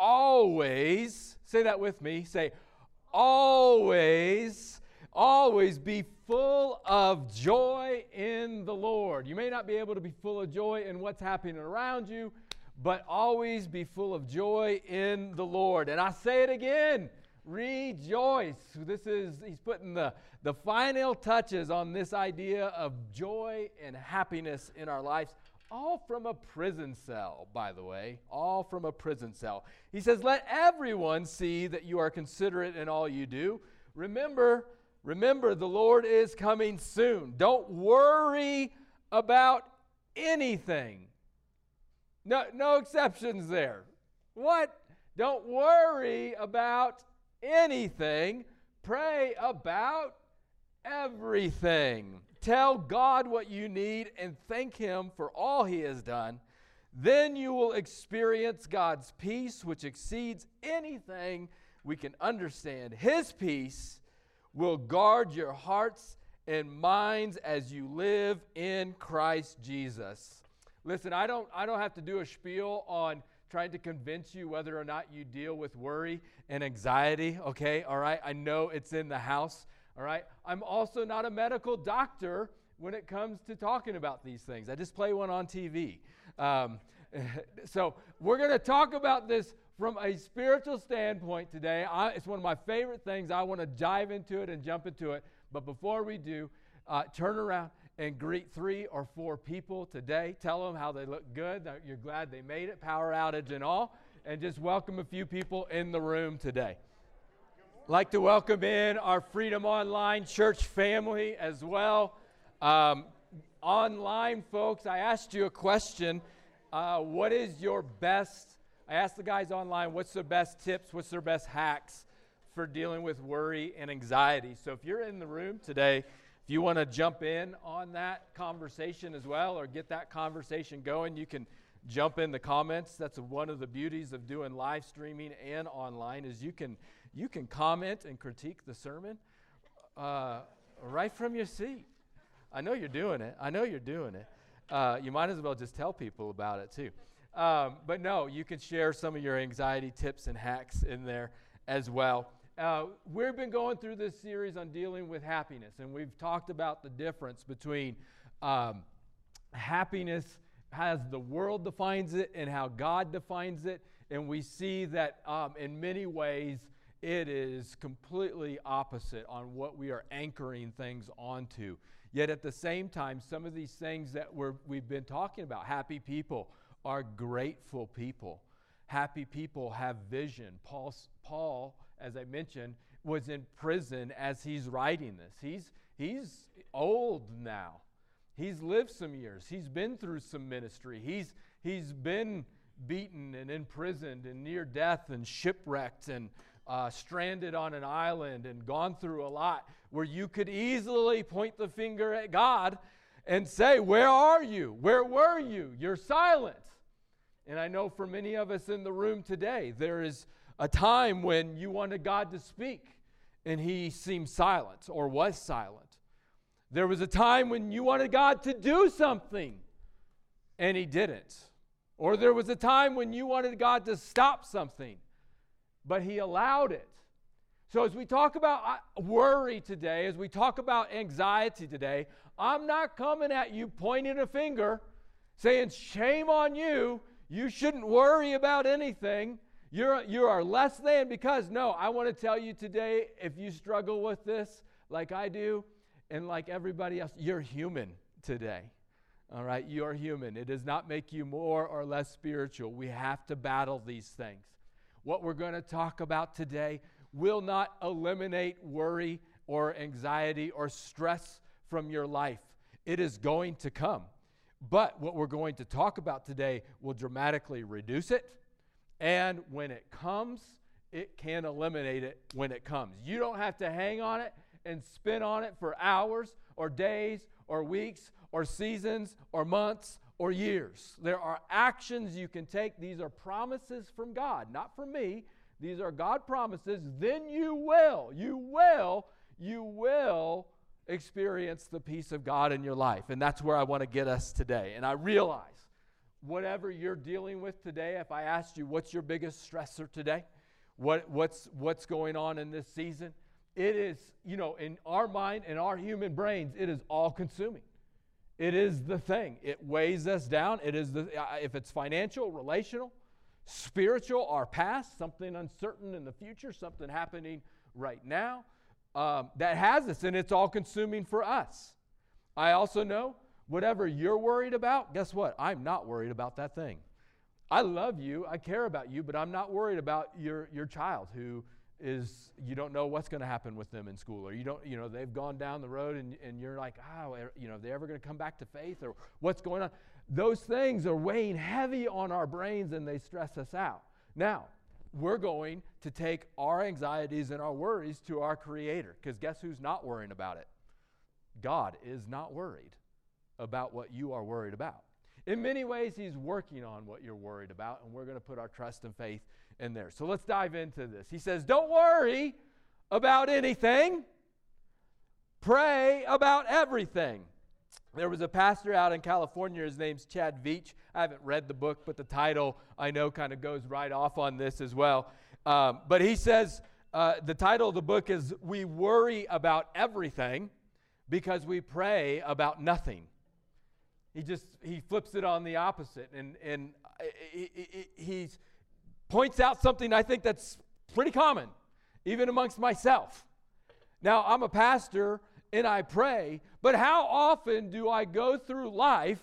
always, say that with me, say, always, always be full of joy in the Lord. You may not be able to be full of joy in what's happening around you, but always be full of joy in the Lord. And I say it again rejoice. This is, he's putting the, the final touches on this idea of joy and happiness in our lives. All from a prison cell, by the way. All from a prison cell. He says, Let everyone see that you are considerate in all you do. Remember, remember, the Lord is coming soon. Don't worry about anything. No, no exceptions there. What? Don't worry about anything. Pray about everything. Tell God what you need and thank Him for all He has done. Then you will experience God's peace, which exceeds anything we can understand. His peace will guard your hearts and minds as you live in Christ Jesus. Listen, I don't, I don't have to do a spiel on trying to convince you whether or not you deal with worry and anxiety, okay? All right? I know it's in the house, all right? I'm also not a medical doctor when it comes to talking about these things. I just play one on TV. Um, so we're going to talk about this from a spiritual standpoint today. I, it's one of my favorite things. I want to dive into it and jump into it. But before we do, uh, turn around and greet three or four people today. Tell them how they look good, that you're glad they made it, power outage and all, and just welcome a few people in the room today. Like to welcome in our Freedom Online church family as well. Um, online folks, I asked you a question. Uh, what is your best? I asked the guys online, what's their best tips? What's their best hacks for dealing with worry and anxiety? So if you're in the room today, if you want to jump in on that conversation as well or get that conversation going, you can jump in the comments. That's one of the beauties of doing live streaming and online is you can you can comment and critique the sermon uh, right from your seat. I know you're doing it. I know you're doing it. Uh, you might as well just tell people about it too. Um, but no, you can share some of your anxiety tips and hacks in there as well. Uh, we've been going through this series on dealing with happiness, and we've talked about the difference between um, happiness as the world defines it and how God defines it. And we see that um, in many ways it is completely opposite on what we are anchoring things onto. Yet at the same time, some of these things that we're, we've been talking about, happy people are grateful people. Happy people have vision. Paul, Paul as I mentioned, was in prison as he's writing this. He's, he's old now. He's lived some years. He's been through some ministry. He's, he's been beaten and imprisoned and near death and shipwrecked and uh, stranded on an island and gone through a lot where you could easily point the finger at God and say, Where are you? Where were you? You're silent. And I know for many of us in the room today, there is a time when you wanted God to speak and he seemed silent or was silent. There was a time when you wanted God to do something and he didn't. Or there was a time when you wanted God to stop something, but he allowed it. So, as we talk about uh, worry today, as we talk about anxiety today, I'm not coming at you pointing a finger saying, Shame on you. You shouldn't worry about anything. You're, you are less than because, no, I want to tell you today if you struggle with this like I do and like everybody else, you're human today. All right, you're human. It does not make you more or less spiritual. We have to battle these things. What we're going to talk about today will not eliminate worry or anxiety or stress from your life. It is going to come. But what we're going to talk about today will dramatically reduce it and when it comes, it can eliminate it when it comes. You don't have to hang on it and spin on it for hours or days or weeks or seasons or months or years. There are actions you can take. These are promises from God, not from me. These are God promises. Then you will, you will, you will experience the peace of God in your life. And that's where I want to get us today. And I realize whatever you're dealing with today, if I asked you what's your biggest stressor today, what, what's, what's going on in this season, it is, you know, in our mind, in our human brains, it is all consuming. It is the thing. It weighs us down. It is the, if it's financial, relational, spiritual, our past, something uncertain in the future, something happening right now, um, that has us, and it's all consuming for us. I also know whatever you're worried about, guess what? I'm not worried about that thing. I love you, I care about you, but I'm not worried about your, your child who is you don't know what's going to happen with them in school or you don't you know they've gone down the road and, and you're like oh er, you know are they ever going to come back to faith or what's going on? Those things are weighing heavy on our brains and they stress us out. Now we're going to take our anxieties and our worries to our creator because guess who's not worrying about it? God is not worried about what you are worried about. In many ways he's working on what you're worried about and we're going to put our trust and faith in there. So let's dive into this. He says, Don't worry about anything, pray about everything. There was a pastor out in California, his name's Chad Veach. I haven't read the book, but the title I know kind of goes right off on this as well. Um, but he says uh, the title of the book is We Worry About Everything because we pray about nothing. He just he flips it on the opposite, and and uh, he, he, he's points out something I think that's pretty common, even amongst myself. Now, I'm a pastor and I pray, but how often do I go through life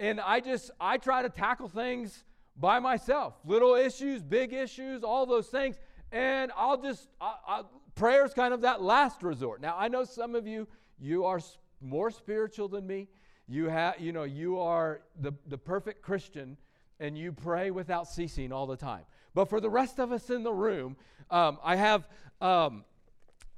and I just I try to tackle things by myself, little issues, big issues, all those things, and I'll just I, I, prayer's kind of that last resort. Now, I know some of you you are more spiritual than me. You have you know you are the the perfect Christian and you pray without ceasing all the time. But for the rest of us in the room, um, I have, um,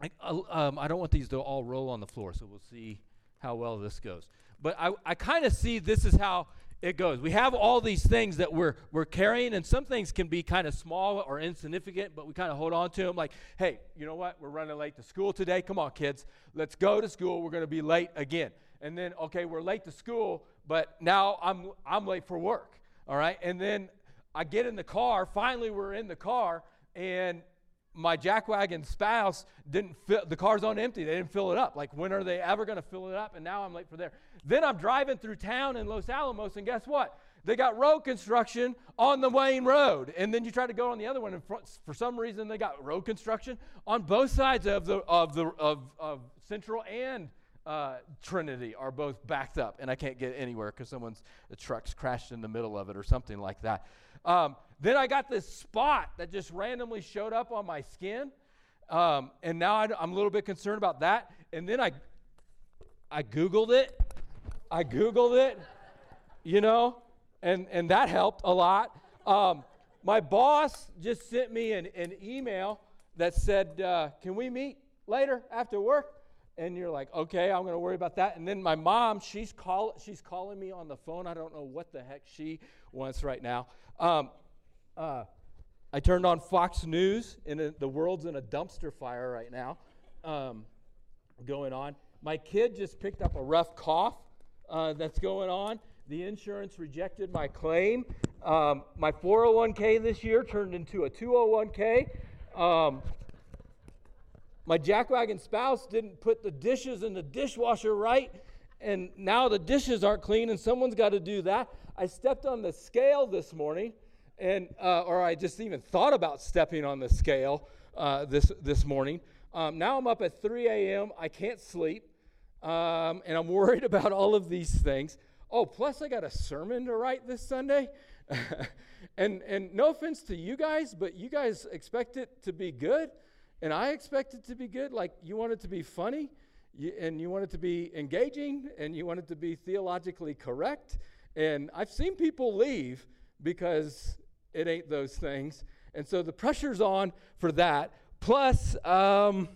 I, uh, um, I don't want these to all roll on the floor, so we'll see how well this goes. But I, I kind of see this is how it goes. We have all these things that we're, we're carrying, and some things can be kind of small or insignificant, but we kind of hold on to them like, hey, you know what? We're running late to school today. Come on, kids. Let's go to school. We're going to be late again. And then, okay, we're late to school, but now I'm, I'm late for work. All right. And then I get in the car. Finally, we're in the car, and my jackwagon spouse didn't fill the car's on empty. They didn't fill it up. Like, when are they ever going to fill it up? And now I'm late for there. Then I'm driving through town in Los Alamos, and guess what? They got road construction on the Wayne Road. And then you try to go on the other one, and for some reason, they got road construction on both sides of the, of the, of, of Central and uh, Trinity are both backed up, and I can't get anywhere because someone's the truck's crashed in the middle of it or something like that. Um, then I got this spot that just randomly showed up on my skin. Um, and now I, am a little bit concerned about that. And then I, I Googled it. I Googled it, you know, and, and that helped a lot. Um, my boss just sent me an, an email that said, uh, Can we meet later after work? And you're like, Okay, I'm going to worry about that. And then my mom, she's, call, she's calling me on the phone. I don't know what the heck she wants right now. Um, uh, I turned on Fox News, and the world's in a dumpster fire right now um, going on. My kid just picked up a rough cough uh, that's going on. The insurance rejected my claim. Um, my 401k this year turned into a 201k. My jackwagon spouse didn't put the dishes in the dishwasher right, and now the dishes aren't clean, and someone's got to do that. I stepped on the scale this morning, and uh, or I just even thought about stepping on the scale uh, this this morning. Um, now I'm up at 3 a.m. I can't sleep, um, and I'm worried about all of these things. Oh, plus I got a sermon to write this Sunday. and and no offense to you guys, but you guys expect it to be good, and I expect it to be good. Like you want it to be funny, you, and you want it to be engaging, and you want it to be theologically correct, and I've seen people leave because it ain't those things. And so the pressure's on for that. Plus, um,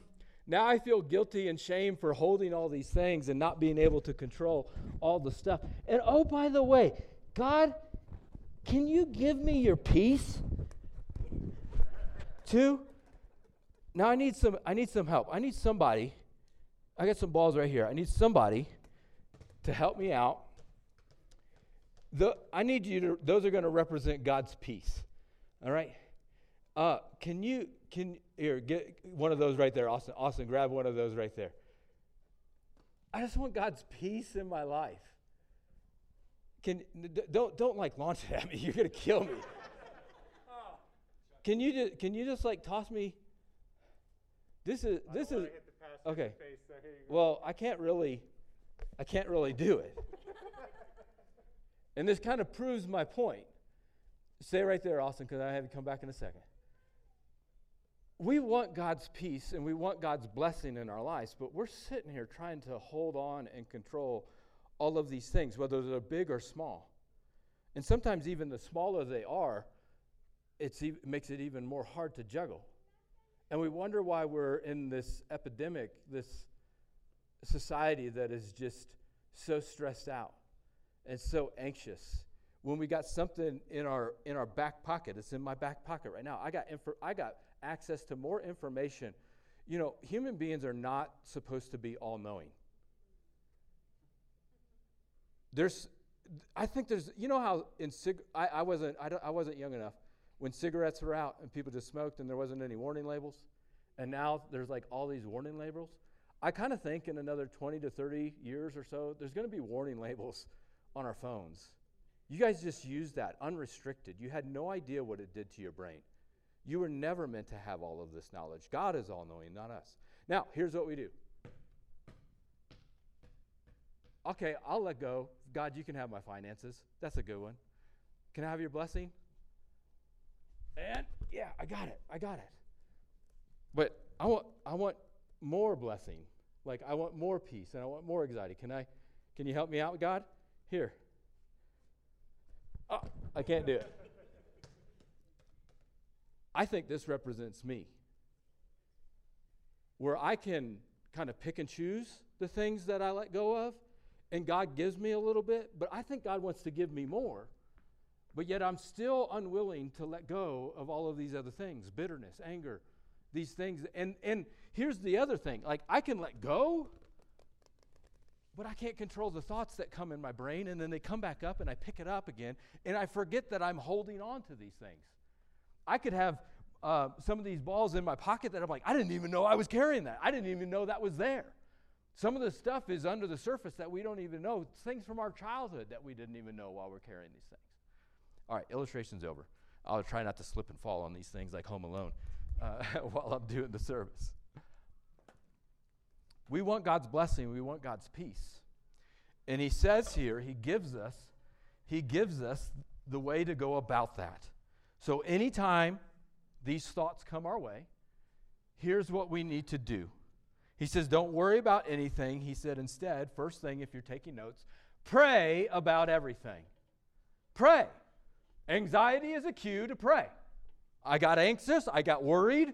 now I feel guilty and shame for holding all these things and not being able to control all the stuff. And oh, by the way, God, can you give me your peace? Too? Now I need some I need some help. I need somebody. I got some balls right here. I need somebody to help me out the, I need you to, those are going to represent God's peace. All right? Uh, can you, can, here, get one of those right there, Austin. Austin, grab one of those right there. I just want God's peace in my life. Can, don't, don't like launch it at me. You're going to kill me. Can you just, can you just like toss me? This is, this is, okay. Face, so well, I can't really, I can't really do it. and this kind of proves my point. Stay right there, Austin, because I have to come back in a second. We want God's peace and we want God's blessing in our lives, but we're sitting here trying to hold on and control all of these things, whether they're big or small. And sometimes, even the smaller they are, it makes it even more hard to juggle. And we wonder why we're in this epidemic, this society that is just so stressed out and so anxious. When we got something in our in our back pocket, it's in my back pocket right now. I got infor- I got access to more information. You know, human beings are not supposed to be all knowing. There's, I think there's, you know how in cig, I, I wasn't I, I wasn't young enough when cigarettes were out and people just smoked and there wasn't any warning labels, and now there's like all these warning labels. I kind of think in another 20 to 30 years or so, there's going to be warning labels on our phones. You guys just used that unrestricted. You had no idea what it did to your brain. You were never meant to have all of this knowledge. God is all knowing, not us. Now, here's what we do. Okay, I'll let go. God, you can have my finances. That's a good one. Can I have your blessing? And yeah, I got it. I got it. But I want I want more blessing. Like I want more peace and I want more anxiety. Can I can you help me out, God? Here. Oh, I can't do it. I think this represents me. Where I can kind of pick and choose the things that I let go of, and God gives me a little bit, but I think God wants to give me more. But yet I'm still unwilling to let go of all of these other things bitterness, anger, these things. And, and here's the other thing like, I can let go, but I can't control the thoughts that come in my brain, and then they come back up, and I pick it up again, and I forget that I'm holding on to these things. I could have uh, some of these balls in my pocket that I'm like, I didn't even know I was carrying that. I didn't even know that was there. Some of the stuff is under the surface that we don't even know, things from our childhood that we didn't even know while we're carrying these things. All right, illustration's over. I'll try not to slip and fall on these things like Home Alone uh, while I'm doing the service. We want God's blessing, we want God's peace. And he says here, he gives us, he gives us the way to go about that. So anytime these thoughts come our way, here's what we need to do. He says, Don't worry about anything. He said, instead, first thing, if you're taking notes, pray about everything. Pray. Anxiety is a cue to pray. I got anxious, I got worried.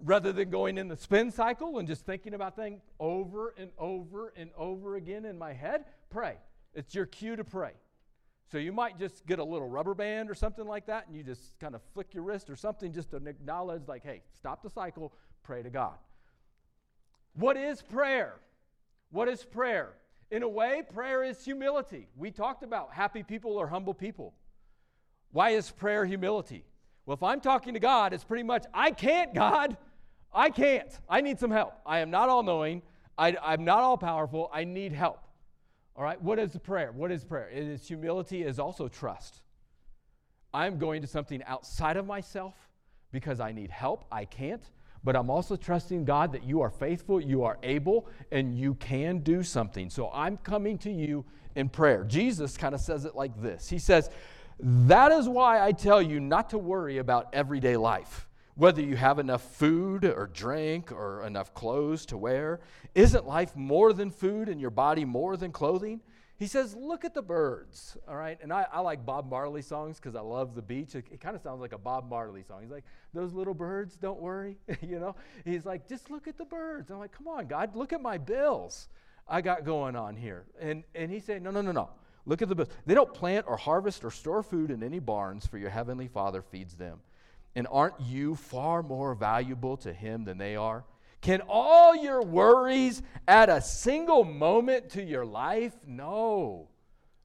Rather than going in the spin cycle and just thinking about things over and over and over again in my head, pray. It's your cue to pray. So you might just get a little rubber band or something like that and you just kind of flick your wrist or something just to acknowledge, like, hey, stop the cycle, pray to God. What is prayer? What is prayer? In a way, prayer is humility. We talked about happy people or humble people. Why is prayer humility? Well, if I'm talking to God, it's pretty much, I can't, God. I can't. I need some help. I am not all knowing. I, am not all powerful. I need help. All right, what is the prayer? What is prayer? It is humility, is also trust. I'm going to something outside of myself because I need help. I can't. But I'm also trusting God that you are faithful, you are able, and you can do something. So I'm coming to you in prayer. Jesus kind of says it like this He says, that is why I tell you not to worry about everyday life, whether you have enough food or drink or enough clothes to wear. Isn't life more than food and your body more than clothing? He says, Look at the birds, all right? And I, I like Bob Marley songs because I love the beach. It, it kind of sounds like a Bob Marley song. He's like, Those little birds, don't worry. you know? He's like, Just look at the birds. I'm like, Come on, God, look at my bills I got going on here. And, and he said, No, no, no, no. Look at the bills. They don't plant or harvest or store food in any barns, for your heavenly Father feeds them. And aren't you far more valuable to Him than they are? Can all your worries add a single moment to your life? No.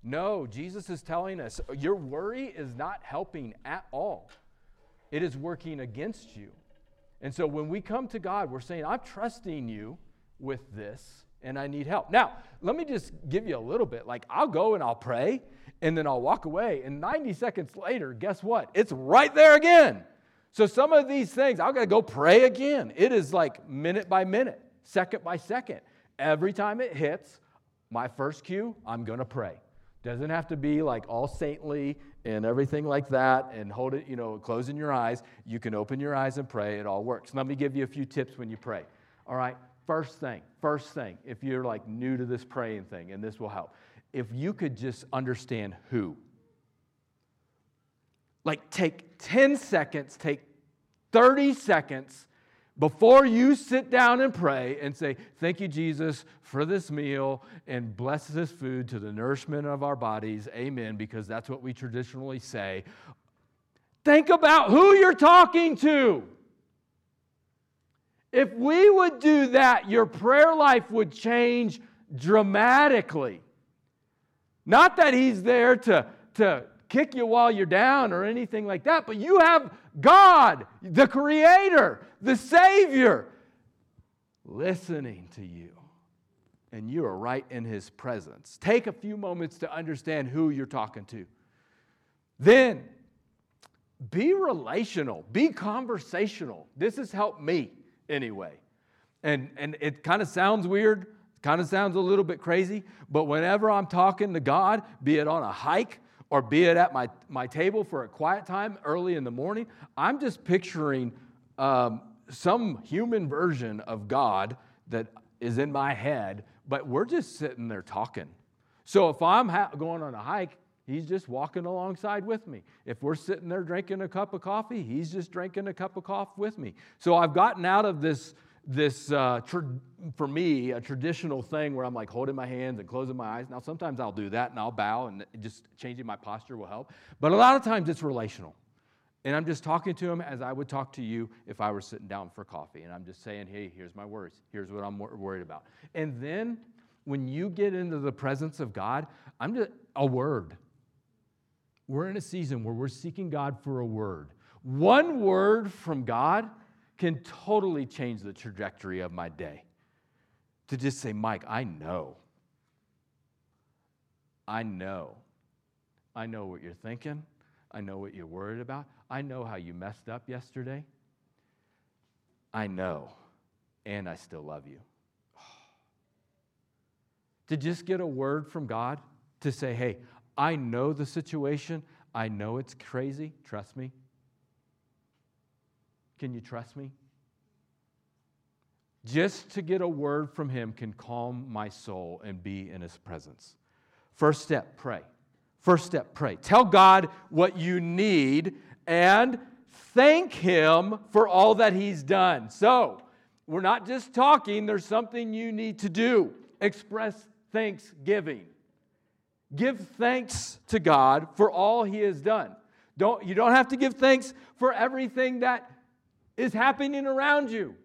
No, Jesus is telling us your worry is not helping at all. It is working against you. And so when we come to God, we're saying, I'm trusting you with this and I need help. Now, let me just give you a little bit. Like, I'll go and I'll pray and then I'll walk away. And 90 seconds later, guess what? It's right there again. So some of these things, I've got to go pray again. It is like minute by minute, second by second. Every time it hits my first cue, I'm going to pray. Doesn't have to be like all saintly and everything like that and hold it, you know, closing your eyes. You can open your eyes and pray. It all works. Let me give you a few tips when you pray. All right. First thing, first thing, if you're like new to this praying thing, and this will help, if you could just understand who. Like take 10 seconds, take 30 seconds before you sit down and pray and say, Thank you, Jesus, for this meal and bless this food to the nourishment of our bodies. Amen, because that's what we traditionally say. Think about who you're talking to. If we would do that, your prayer life would change dramatically. Not that He's there to, to kick you while you're down or anything like that, but you have God, the Creator, the Savior, listening to you. And you are right in His presence. Take a few moments to understand who you're talking to. Then, be relational, be conversational. This has helped me anyway. And, and it kind of sounds weird, kind of sounds a little bit crazy, but whenever I'm talking to God, be it on a hike or be it at my, my table for a quiet time early in the morning, I'm just picturing um, some human version of God that is in my head, but we're just sitting there talking. So if I'm ha- going on a hike, he's just walking alongside with me. If we're sitting there drinking a cup of coffee, he's just drinking a cup of coffee with me. So I've gotten out of this this, uh, tra- for me, a traditional thing where I'm like holding my hands and closing my eyes. Now, sometimes I'll do that and I'll bow and just changing my posture will help. But a lot of times it's relational. And I'm just talking to him as I would talk to you if I were sitting down for coffee. And I'm just saying, hey, here's my worries. Here's what I'm worried about. And then when you get into the presence of God, I'm just a word. We're in a season where we're seeking God for a word. One word from God can totally change the trajectory of my day. To just say, Mike, I know. I know. I know what you're thinking. I know what you're worried about. I know how you messed up yesterday. I know. And I still love you. To just get a word from God to say, hey, I know the situation. I know it's crazy. Trust me. Can you trust me? Just to get a word from him can calm my soul and be in his presence. First step, pray. First step, pray. Tell God what you need and thank him for all that he's done. So, we're not just talking, there's something you need to do. Express thanksgiving. Give thanks to God for all he has done. Don't, you don't have to give thanks for everything that is happening around you.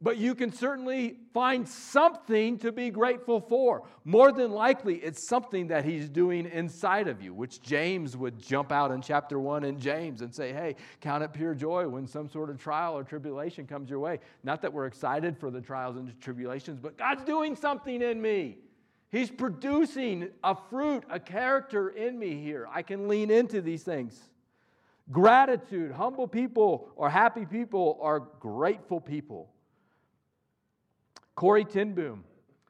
But you can certainly find something to be grateful for. More than likely, it's something that he's doing inside of you, which James would jump out in chapter 1 in James and say, Hey, count it pure joy when some sort of trial or tribulation comes your way. Not that we're excited for the trials and tribulations, but God's doing something in me. He's producing a fruit, a character in me here. I can lean into these things. Gratitude, humble people or happy people are grateful people. Corrie ten Boom,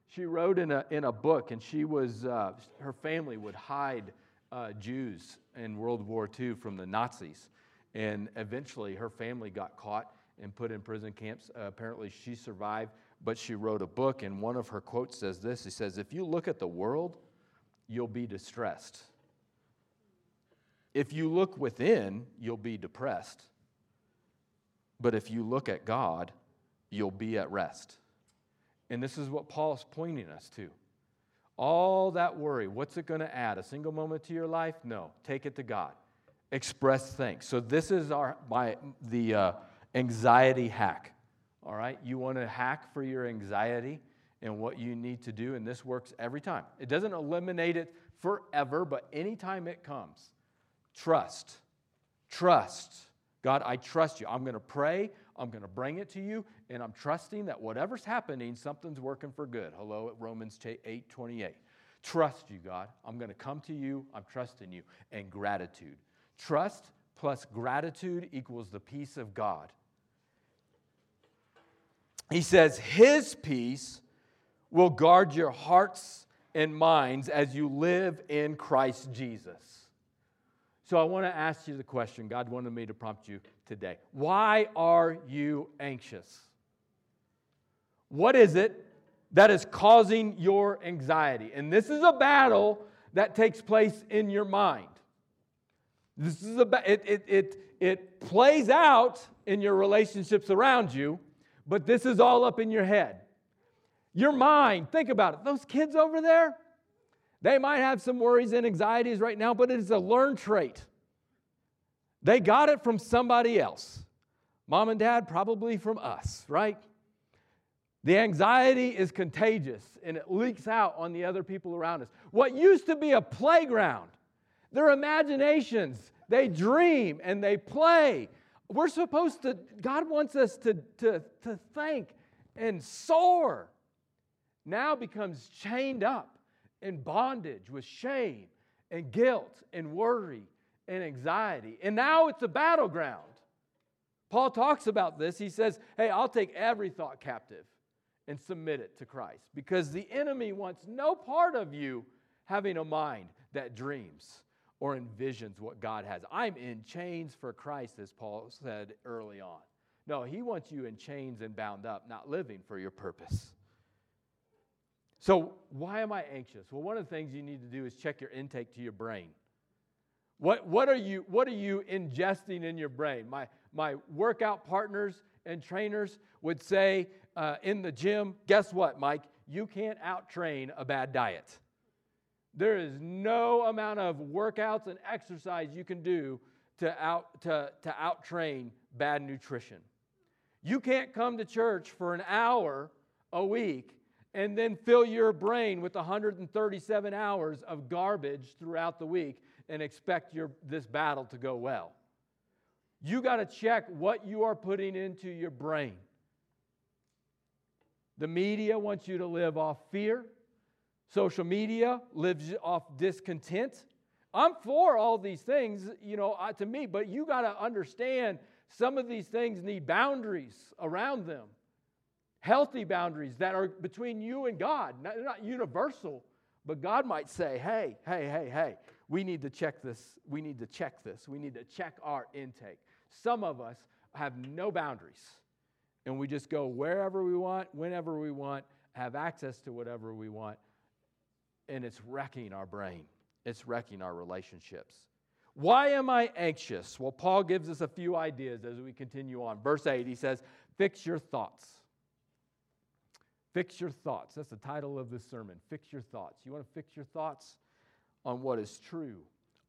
she wrote in a, in a book, and she was, uh, her family would hide uh, Jews in World War II from the Nazis. And eventually her family got caught and put in prison camps. Uh, apparently she survived, but she wrote a book, and one of her quotes says this He says, If you look at the world, you'll be distressed. If you look within, you'll be depressed. But if you look at God, you'll be at rest. And this is what Paul's pointing us to. All that worry, what's it going to add? A single moment to your life? No. Take it to God. Express thanks. So this is our my the uh, anxiety hack. All right, you want to hack for your anxiety and what you need to do, and this works every time. It doesn't eliminate it forever, but anytime it comes, trust. Trust. God, I trust you. I'm going to pray. I'm going to bring it to you, and I'm trusting that whatever's happening, something's working for good. Hello at Romans 8 28. Trust you, God. I'm going to come to you. I'm trusting you. And gratitude. Trust plus gratitude equals the peace of God. He says, His peace will guard your hearts and minds as you live in Christ Jesus. So I want to ask you the question God wanted me to prompt you today. Why are you anxious? What is it that is causing your anxiety? And this is a battle that takes place in your mind. This is a, it, it, it, it plays out in your relationships around you, but this is all up in your head. Your mind, think about it. Those kids over there, they might have some worries and anxieties right now, but it is a learned trait. They got it from somebody else. Mom and dad, probably from us, right? The anxiety is contagious and it leaks out on the other people around us. What used to be a playground, their imaginations, they dream and they play. We're supposed to, God wants us to, to, to think and soar. Now becomes chained up in bondage with shame and guilt and worry and anxiety. And now it's a battleground. Paul talks about this. He says, Hey, I'll take every thought captive and submit it to Christ because the enemy wants no part of you having a mind that dreams or envisions what God has. I'm in chains for Christ, as Paul said early on. No, he wants you in chains and bound up, not living for your purpose. So, why am I anxious? Well, one of the things you need to do is check your intake to your brain. What, what, are, you, what are you ingesting in your brain? My, my workout partners and trainers would say uh, in the gym, guess what, Mike? You can't out train a bad diet. There is no amount of workouts and exercise you can do to out to, to out train bad nutrition. You can't come to church for an hour a week and then fill your brain with 137 hours of garbage throughout the week and expect your, this battle to go well. You got to check what you are putting into your brain. The media wants you to live off fear. Social media lives off discontent. I'm for all these things, you know, uh, to me, but you got to understand some of these things need boundaries around them. Healthy boundaries that are between you and God. Not, not universal, but God might say, hey, hey, hey, hey, we need to check this. We need to check this. We need to check our intake. Some of us have no boundaries, and we just go wherever we want, whenever we want, have access to whatever we want, and it's wrecking our brain. It's wrecking our relationships. Why am I anxious? Well, Paul gives us a few ideas as we continue on. Verse 8, he says, Fix your thoughts. Fix your thoughts. That's the title of this sermon. Fix your thoughts. You want to fix your thoughts? on what is true,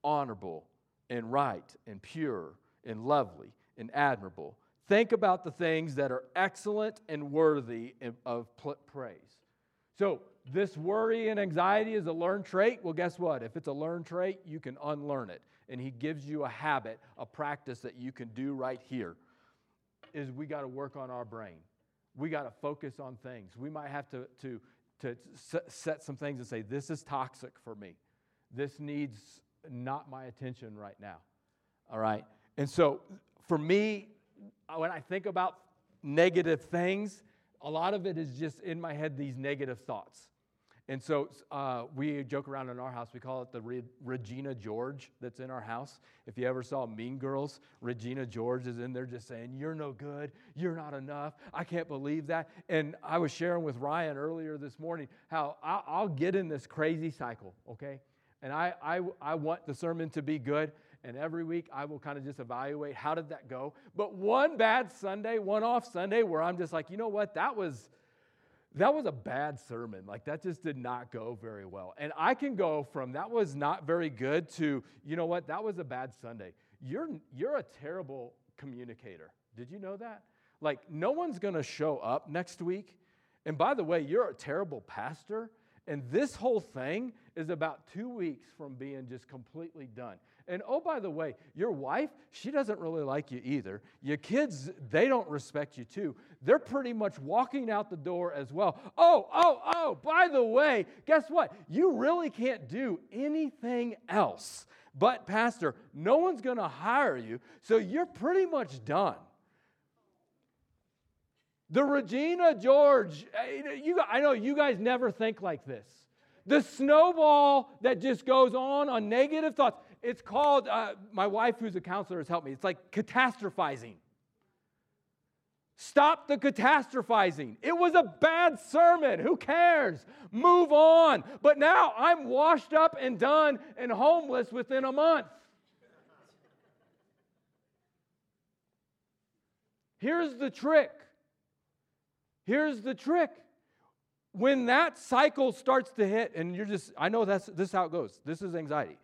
honorable, and right, and pure, and lovely, and admirable. Think about the things that are excellent and worthy of praise. So, this worry and anxiety is a learned trait. Well, guess what? If it's a learned trait, you can unlearn it. And he gives you a habit, a practice that you can do right here. Is we got to work on our brain. We got to focus on things. We might have to, to, to set some things and say, this is toxic for me. This needs not my attention right now. All right? And so for me, when I think about negative things, a lot of it is just in my head, these negative thoughts. And so uh, we joke around in our house. We call it the Re- Regina George that's in our house. If you ever saw Mean Girls, Regina George is in there just saying, You're no good. You're not enough. I can't believe that. And I was sharing with Ryan earlier this morning how I'll, I'll get in this crazy cycle, okay? And I, I, I want the sermon to be good. And every week I will kind of just evaluate how did that go. But one bad Sunday, one off Sunday, where I'm just like, you know what, that was that was a bad sermon. Like that just did not go very well. And I can go from that was not very good to, you know what, that was a bad Sunday. You're you're a terrible communicator. Did you know that? Like no one's to show up next week. And by the way, you're a terrible pastor And this whole thing is about two weeks from being just completely done. And oh, by the way, your wife, she doesn't really like you either. Your kids, they don't respect you too. They're pretty much walking out the door as well. Oh, oh, oh, by the way, guess what? You really can't do anything else. But, Pastor, no one's going to hire you, so you're pretty much done. The Regina George, eh, you, I know you guys never think like this. The snowball that just goes on on negative thoughts. It's called, uh, my wife, who's a counselor, has helped me. It's like catastrophizing. Stop the catastrophizing. It was a bad sermon. Who cares? Move on. But now I'm washed up and done and homeless within a month. Here's the trick Here's the trick. When that cycle starts to hit, and you're just, I know that's this is how it goes. This is anxiety.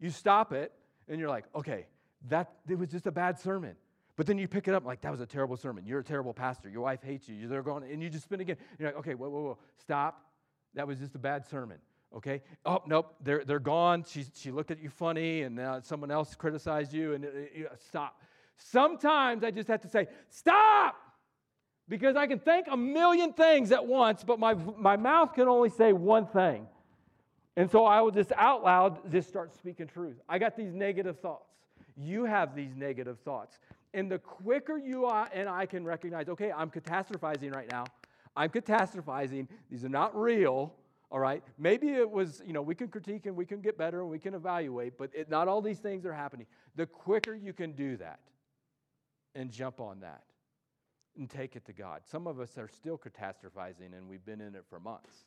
You stop it, and you're like, okay, that it was just a bad sermon. But then you pick it up like that was a terrible sermon. You're a terrible pastor. Your wife hates you. They're going, and you just spin again. You're like, okay, whoa, whoa, whoa, stop. That was just a bad sermon. Okay. Oh nope, they're they're gone. She she looked at you funny, and someone else criticized you, and uh, stop. Sometimes I just have to say, stop because I can think a million things at once, but my, my mouth can only say one thing. And so I will just out loud just start speaking truth. I got these negative thoughts. You have these negative thoughts. And the quicker you are, and I can recognize, okay, I'm catastrophizing right now. I'm catastrophizing. These are not real. All right. Maybe it was, you know, we can critique and we can get better and we can evaluate, but it, not all these things are happening. The quicker you can do that and jump on that, and take it to God. Some of us are still catastrophizing and we've been in it for months.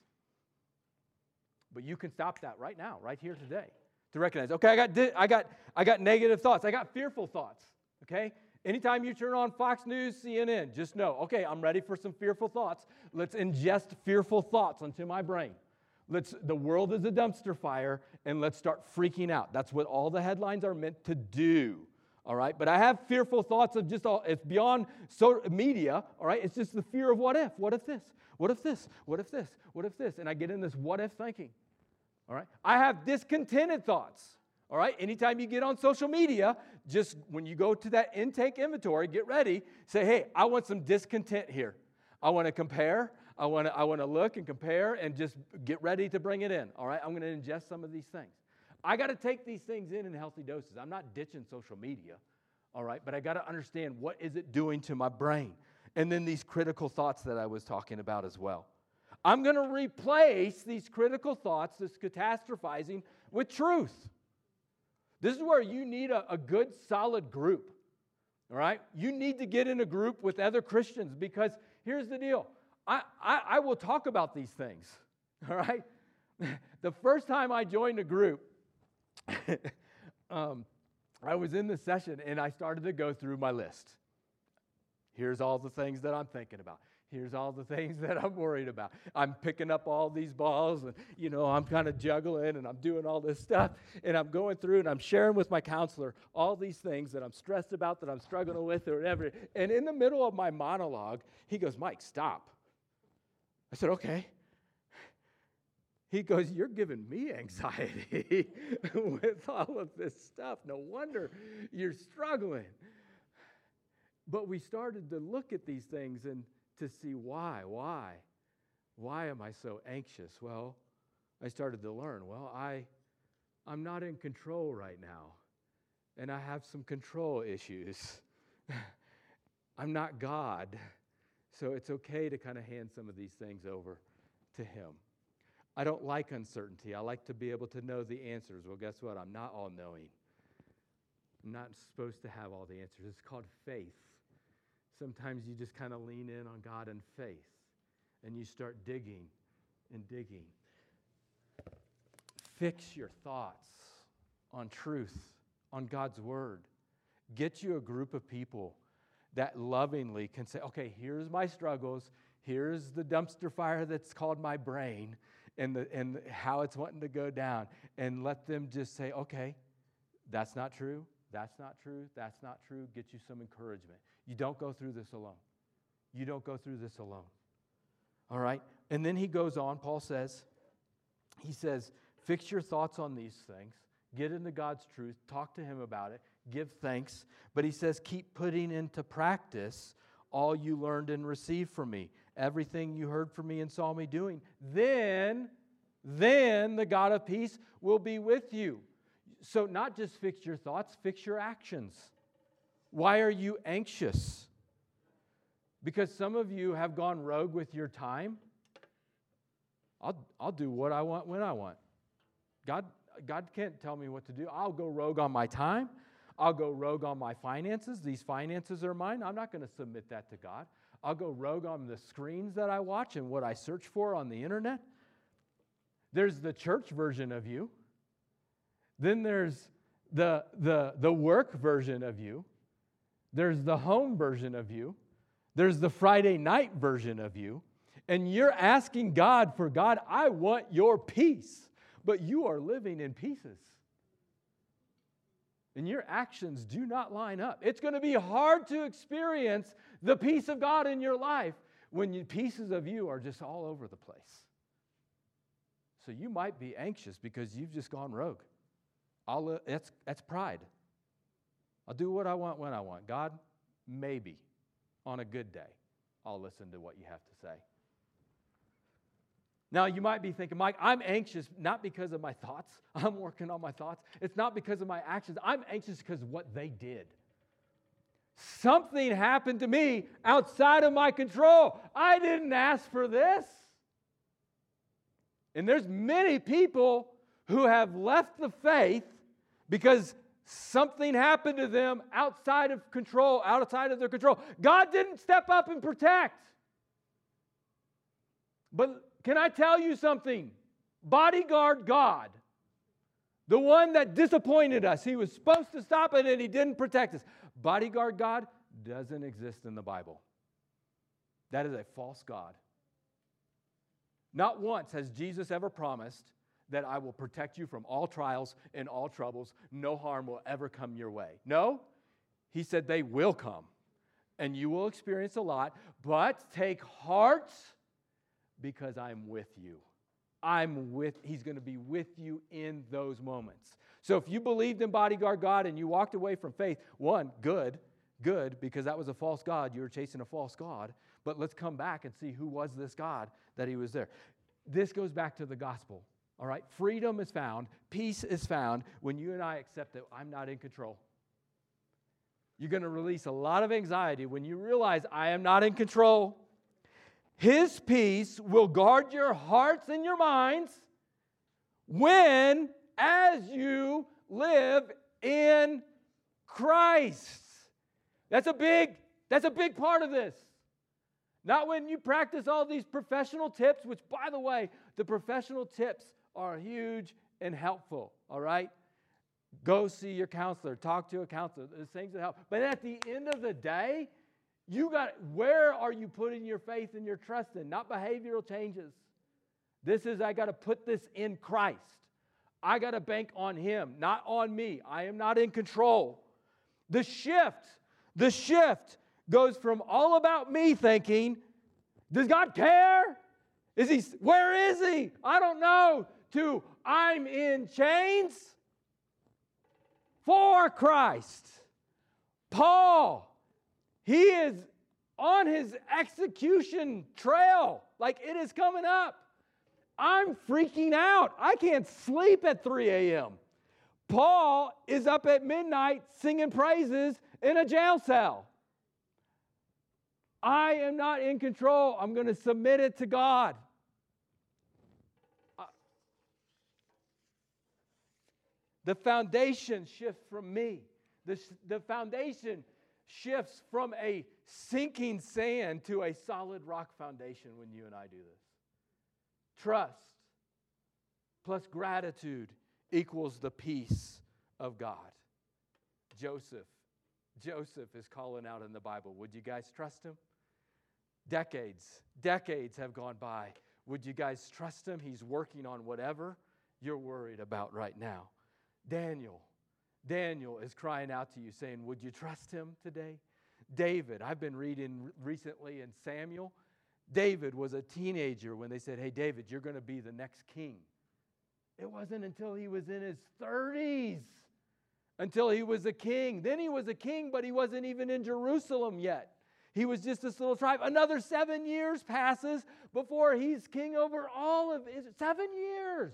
But you can stop that right now, right here today, to recognize, okay, I got, I got, I got negative thoughts. I got fearful thoughts, okay? Anytime you turn on Fox News, CNN, just know, okay, I'm ready for some fearful thoughts. Let's ingest fearful thoughts into my brain. Let's, the world is a dumpster fire, and let's start freaking out. That's what all the headlines are meant to do all right? But I have fearful thoughts of just all, it's beyond so, media, all right? It's just the fear of what if? What if this? What if this? What if this? What if this? And I get in this what if thinking, all right? I have discontented thoughts, all right? Anytime you get on social media, just when you go to that intake inventory, get ready, say, hey, I want some discontent here. I want to compare. I want to I want to look and compare and just get ready to bring it in. All right, I'm going to ingest some of these things. I got to take these things in in healthy doses. I'm not ditching social media, all right, but I got to understand what is it doing to my brain. And then these critical thoughts that I was talking about as well. I'm going to replace these critical thoughts, this catastrophizing, with truth. This is where you need a, a good, solid group. All right? You need to get in a group with other Christians because here's the deal I, I, I will talk about these things. All right? the first time I joined a group, um, I was in the session and I started to go through my list. Here's all the things that I'm thinking about. Here's all the things that I'm worried about. I'm picking up all these balls and, you know, I'm kind of juggling and I'm doing all this stuff. And I'm going through and I'm sharing with my counselor all these things that I'm stressed about, that I'm struggling with, or whatever. And in the middle of my monologue, he goes, Mike, stop. I said, okay. He goes, You're giving me anxiety with all of this stuff. No wonder you're struggling. But we started to look at these things and to see why, why, why am I so anxious? Well, I started to learn, well, I, I'm not in control right now, and I have some control issues. I'm not God, so it's okay to kind of hand some of these things over to Him. I don't like uncertainty. I like to be able to know the answers. Well, guess what? I'm not all knowing. I'm not supposed to have all the answers. It's called faith. Sometimes you just kind of lean in on God in faith and you start digging and digging. Fix your thoughts on truth, on God's word. Get you a group of people that lovingly can say, okay, here's my struggles. Here's the dumpster fire that's called my brain and, the, and how it's wanting to go down and let them just say, okay, that's not true, that's not true, that's not true, get you some encouragement. You don't go through this alone. You don't go through this alone. All right? And then he goes on, Paul says, he says, fix your thoughts on these things, get into God's truth, talk to Him about it, give thanks. But he says, keep putting into practice all you learned and received from me, everything you heard from me and saw me doing. Then, then the God of peace will be with you. So, not just fix your thoughts, fix your actions. Why are you anxious? Because some of you have gone rogue with your time. I'll, I'll do what I want when I want. God, God can't tell me what to do. I'll go rogue on my time. I'll go rogue on my finances. These finances are mine. I'm not going to submit that to God. I'll go rogue on the screens that I watch and what I search for on the internet. There's the church version of you. Then there's the, the, the work version of you. There's the home version of you. There's the Friday night version of you. And you're asking God for God, I want your peace. But you are living in pieces and your actions do not line up. It's going to be hard to experience the peace of God in your life when pieces of you are just all over the place. So you might be anxious because you've just gone rogue. I'll, uh, that's, that's pride. I'll do what I want when I want. God, maybe on a good day, I'll listen to what you have to say. Now, you might be thinking, Mike, I'm anxious not because of my thoughts. I'm working on my thoughts. It's not because of my actions. I'm anxious because of what they did. Something happened to me outside of my control. I didn't ask for this. And there's many people who have left the faith because something happened to them outside of control, outside of their control. God didn't step up and protect. But can I tell you something? Bodyguard God, the one that disappointed us, he was supposed to stop it and he didn't protect us. Bodyguard God doesn't exist in the Bible. That is a false God. Not once has Jesus ever promised that I will protect you from all trials and all troubles. No harm will ever come your way. No, he said they will come and you will experience a lot, but take heart because I'm with you. I'm with, he's going to be with you in those moments. So if you believed in bodyguard God and you walked away from faith, one, good, good, because that was a false God. You were chasing a false God. But let's come back and see who was this God that he was there. This goes back to the gospel. All right? Freedom is found, peace is found when you and I accept that I'm not in control. You're going to release a lot of anxiety when you realize I am not in control. His peace will guard your hearts and your minds when, as you live in Christ. That's a big, that's a big part of this. Not when you practice all these professional tips, which, by the way, the professional tips are huge and helpful, all right? Go see your counselor, talk to a counselor, there's things that help. But at the end of the day, you got where are you putting your faith and your trust in? Not behavioral changes. This is I got to put this in Christ. I got to bank on him, not on me. I am not in control. The shift, the shift goes from all about me thinking, does God care? Is he where is he? I don't know. To I'm in chains for Christ. Paul he is on his execution trail, like it is coming up. I'm freaking out. I can't sleep at 3 a.m. Paul is up at midnight singing praises in a jail cell. I am not in control. I'm going to submit it to God. Uh, the foundation shifts from me. The, the foundation shifts from a sinking sand to a solid rock foundation when you and I do this. Trust plus gratitude equals the peace of God. Joseph, Joseph is calling out in the Bible. Would you guys trust him? Decades, decades have gone by. Would you guys trust him? He's working on whatever you're worried about right now. Daniel, Daniel is crying out to you, saying, Would you trust him today? David, I've been reading recently in Samuel. David was a teenager when they said, Hey, David, you're going to be the next king. It wasn't until he was in his 30s until he was a king. Then he was a king, but he wasn't even in Jerusalem yet. He was just this little tribe. Another seven years passes before he's king over all of it. Seven years.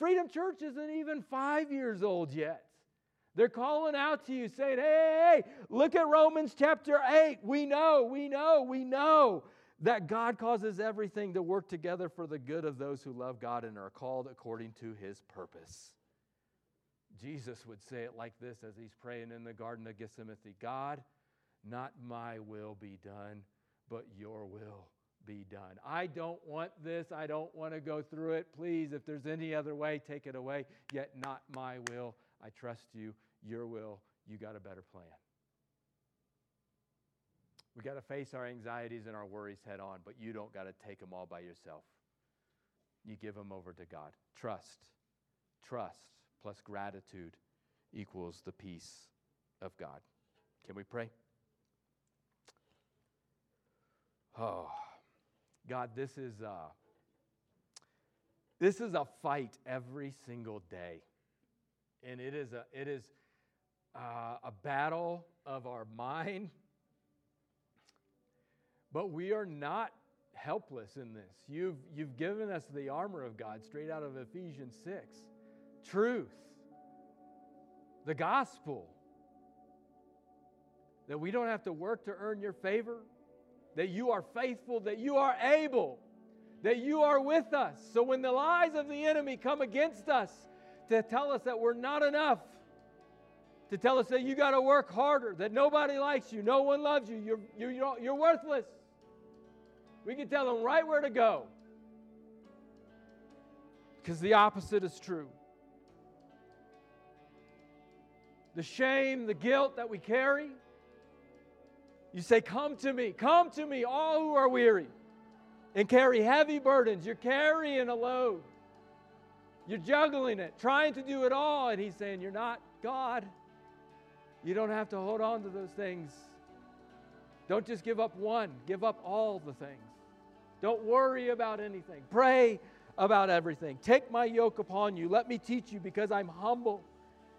Freedom Church isn't even five years old yet. They're calling out to you saying, hey, hey, look at Romans chapter 8. We know, we know, we know that God causes everything to work together for the good of those who love God and are called according to his purpose. Jesus would say it like this as he's praying in the Garden of Gethsemane God, not my will be done, but your will be done. I don't want this. I don't want to go through it. Please, if there's any other way, take it away. Yet not my will. I trust you. Your will. You got a better plan. We got to face our anxieties and our worries head on, but you don't got to take them all by yourself. You give them over to God. Trust. Trust plus gratitude equals the peace of God. Can we pray? Oh, God, this is a, this is a fight every single day. And it is a, it is uh, a battle of our mind. But we are not helpless in this. You've, you've given us the armor of God straight out of Ephesians 6 truth, the gospel. That we don't have to work to earn your favor, that you are faithful, that you are able, that you are with us. So when the lies of the enemy come against us to tell us that we're not enough, to tell us that you got to work harder, that nobody likes you, no one loves you, you're, you're, you're worthless, we can tell them right where to go. Because the opposite is true. The shame, the guilt that we carry, you say, Come to me, come to me, all who are weary and carry heavy burdens. You're carrying a load. You're juggling it, trying to do it all. And he's saying, You're not God. You don't have to hold on to those things. Don't just give up one, give up all the things. Don't worry about anything. Pray about everything. Take my yoke upon you. Let me teach you because I'm humble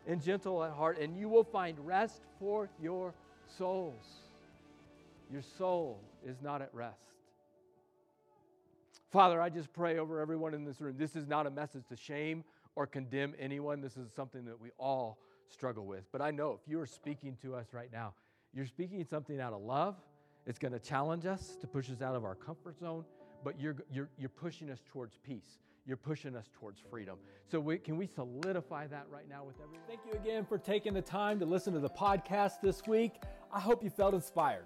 and gentle at heart, and you will find rest for your souls. Your soul is not at rest. Father, I just pray over everyone in this room. This is not a message to shame or condemn anyone. This is something that we all struggle with. But I know if you are speaking to us right now, you're speaking something out of love. It's going to challenge us to push us out of our comfort zone, but you're, you're, you're pushing us towards peace. You're pushing us towards freedom. So, we, can we solidify that right now with everyone? Thank you again for taking the time to listen to the podcast this week. I hope you felt inspired